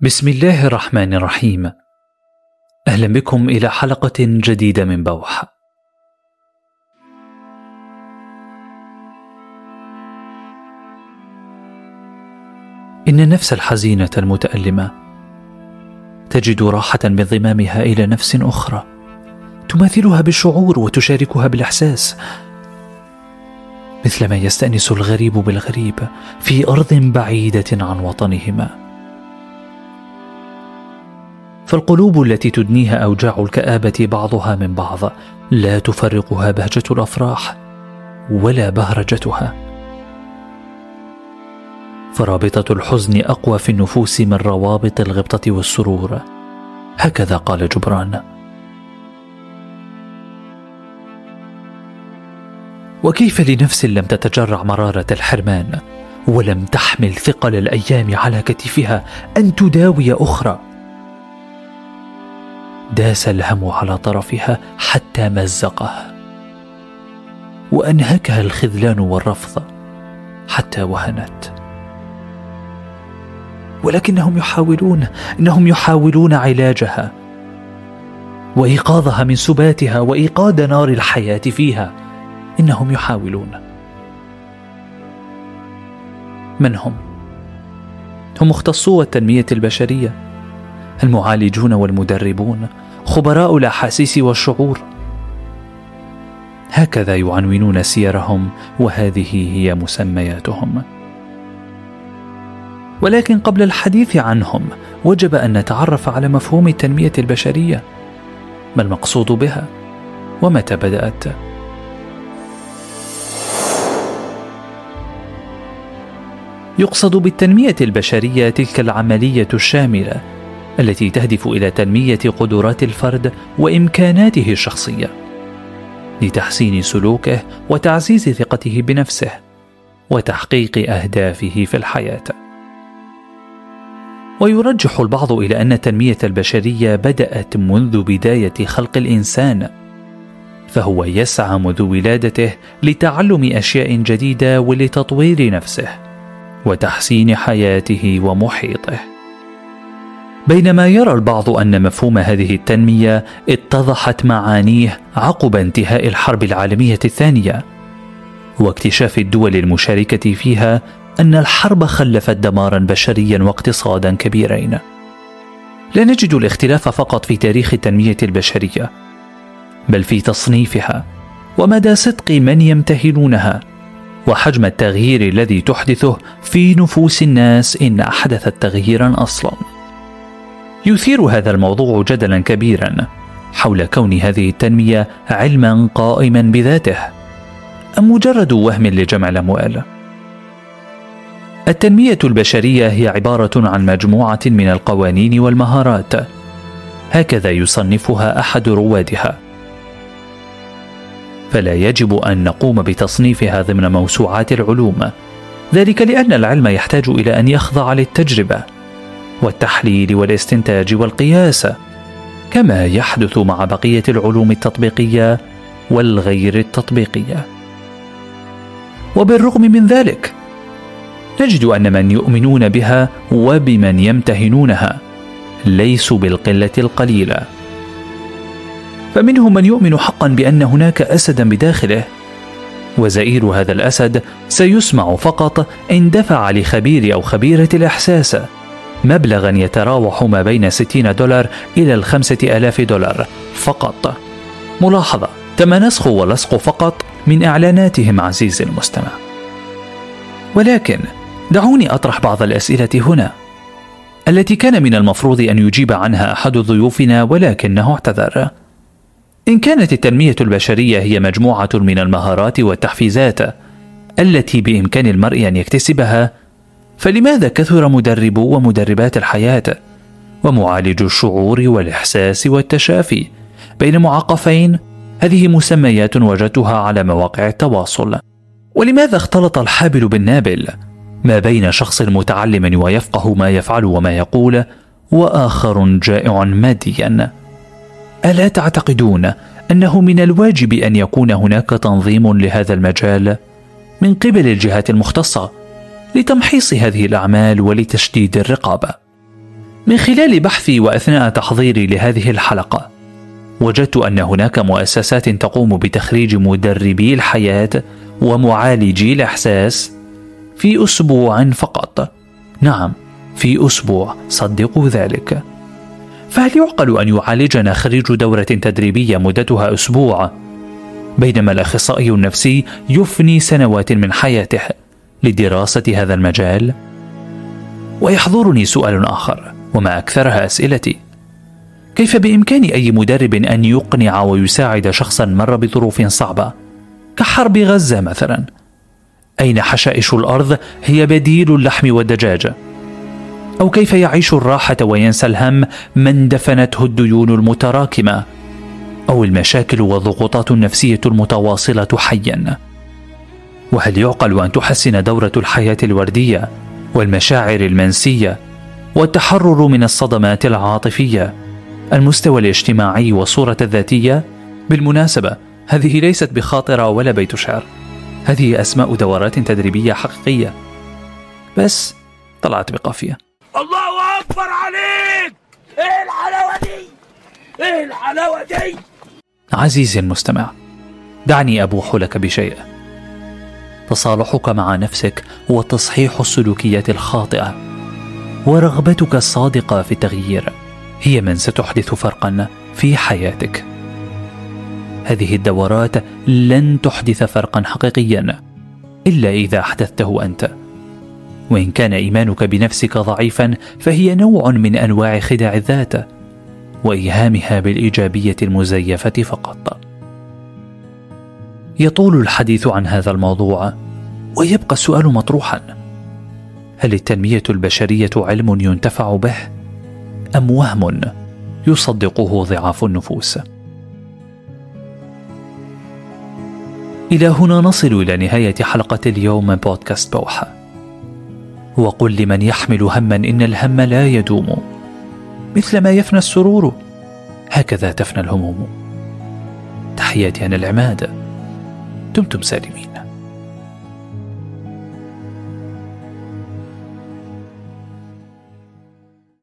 بسم الله الرحمن الرحيم أهلا بكم إلى حلقه جديده من بوح ان النفس الحزينه المتالمه تجد راحه بانضمامها إلى نفس أخرى تماثلها بالشعور وتشاركها بالاحساس مثلما يستانس الغريب بالغريب في ارض بعيده عن وطنهما فالقلوب التي تدنيها أوجاع الكآبة بعضها من بعض لا تفرقها بهجة الأفراح ولا بهرجتها. فرابطة الحزن أقوى في النفوس من روابط الغبطة والسرور. هكذا قال جبران. وكيف لنفس لم تتجرع مرارة الحرمان ولم تحمل ثقل الأيام على كتفها أن تداوي أخرى؟ داس الهم على طرفها حتى مزقه وأنهكها الخذلان والرفض حتى وهنت. ولكنهم يحاولون إنهم يحاولون علاجها. وإيقاظها من سباتها وإيقاد نار الحياة فيها. إنهم يحاولون. من هم؟ هم مختصو التنمية البشرية. المعالجون والمدربون خبراء الأحاسيس والشعور. هكذا يعنونون سيرهم وهذه هي مسمياتهم. ولكن قبل الحديث عنهم وجب أن نتعرف على مفهوم التنمية البشرية. ما المقصود بها؟ ومتى بدأت؟ يقصد بالتنمية البشرية تلك العملية الشاملة التي تهدف إلى تنمية قدرات الفرد وإمكاناته الشخصية لتحسين سلوكه وتعزيز ثقته بنفسه وتحقيق أهدافه في الحياة. ويرجح البعض إلى أن التنمية البشرية بدأت منذ بداية خلق الإنسان فهو يسعى منذ ولادته لتعلم أشياء جديدة ولتطوير نفسه وتحسين حياته ومحيطه. بينما يرى البعض أن مفهوم هذه التنمية اتضحت معانيه عقب انتهاء الحرب العالمية الثانية. واكتشاف الدول المشاركة فيها أن الحرب خلفت دمارا بشريا واقتصادا كبيرين. لا نجد الاختلاف فقط في تاريخ التنمية البشرية بل في تصنيفها ومدى صدق من يمتهنونها وحجم التغيير الذي تحدثه في نفوس الناس إن أحدثت تغييرا أصلا. يثير هذا الموضوع جدلا كبيرا حول كون هذه التنمية علما قائما بذاته أم مجرد وهم لجمع الأموال؟ التنمية البشرية هي عبارة عن مجموعة من القوانين والمهارات هكذا يصنفها أحد روادها. فلا يجب أن نقوم بتصنيفها ضمن موسوعات العلوم ذلك لأن العلم يحتاج إلى أن يخضع للتجربة. والتحليل والاستنتاج والقياس كما يحدث مع بقية العلوم التطبيقية والغير التطبيقية. وبالرغم من ذلك نجد أن من يؤمنون بها وبمن يمتهنونها ليسوا بالقلة القليلة. فمنهم من يؤمن حقا بأن هناك اسدا بداخله وزئير هذا الأسد سيسمع فقط إن دفع لخبير أو خبيرة الإحساس. مبلغا يتراوح ما بين 60 دولار إلى الخمسة ألاف دولار فقط. ملاحظة تم نسخ ولصق فقط من إعلاناتهم عزيزي المستمع. ولكن دعوني أطرح بعض الأسئلة هنا. التي كان من المفروض أن يجيب عنها أحد ضيوفنا ولكنه اعتذر. إن كانت التنمية البشرية هي مجموعة من المهارات والتحفيزات التي بإمكان المرء أن يكتسبها فلماذا كثر مدربو ومدربات الحياة؟ ومعالج الشعور والإحساس والتشافي. بين معقفين هذه مسميات وجدتها على مواقع التواصل. ولماذا اختلط الحابل بالنابل؟ ما بين شخص متعلم ويفقه ما يفعل وما يقول وآخر جائع ماديا. ألا تعتقدون أنه من الواجب أن يكون هناك تنظيم لهذا المجال؟ من قبل الجهات المختصة. لتمحيص هذه الأعمال ولتشديد الرقابه من خلال بحثي وأثناء تحضيري لهذه الحلقة وجدت أن هناك مؤسسات تقوم بتخريج مدربي الحياة ومعالجي الاحساس في أسبوع فقط. نعم في أسبوع صدقوا ذلك. فهل يعقل أن يعالجنا خريج دورة تدريبية مدتها أسبوع؟ بينما الأخصائي النفسي يفني سنوات من حياته. لدراسة هذا المجال؟ ويحضرني سؤال آخر وما اكثرها أسئلتي. كيف بإمكان أي مدرب أن يقنع ويساعد شخصا مر بظروف صعبة؟ كحرب غزة مثلا. أين حشائش الأرض هي بديل اللحم والدجاج؟ أو كيف يعيش الراحة وينسى الهم من دفنته الديون المتراكمة؟ أو المشاكل والضغوطات النفسية المتواصلة حيا؟ وهل يعقل أن تحسن دورة الحياة الوردية والمشاعر المنسية والتحرر من الصدمات العاطفية؟ المستوى الاجتماعي والصورة الذاتية؟ بالمناسبة هذه ليست بخاطرة ولا بيت شعر. هذه أسماء دورات تدريبية حقيقية. بس طلعت بقافية. الله أكبر عليك! إيه الحلاوة دي؟ إيه الحلاوة دي؟ عزيزي المستمع دعني أبوح لك بشيء. تصالحك مع نفسك وتصحيح السلوكيات الخاطئة. ورغبتك الصادقة في التغيير هي من ستحدث فرقا في حياتك. هذه الدورات لن تحدث فرقا حقيقيا إلا إذا احدثته أنت. وإن كان إيمانك بنفسك ضعيفا فهي نوع من أنواع خداع الذات وإيهامها بالإيجابية المزيفة فقط. يطول الحديث عن هذا الموضوع ويبقى السؤال مطروحا. هل التنمية البشرية علم ينتفع به؟ أم وهم يصدقه ضعاف النفوس؟ إلى هنا نصل إلى نهاية حلقة اليوم من بودكاست بوحة. وقل لمن يحمل هما إن الهم لا يدوم. مثل ما يفنى السرور هكذا تفنى الهموم. تحياتي أنا العماد. دمتم سالمين.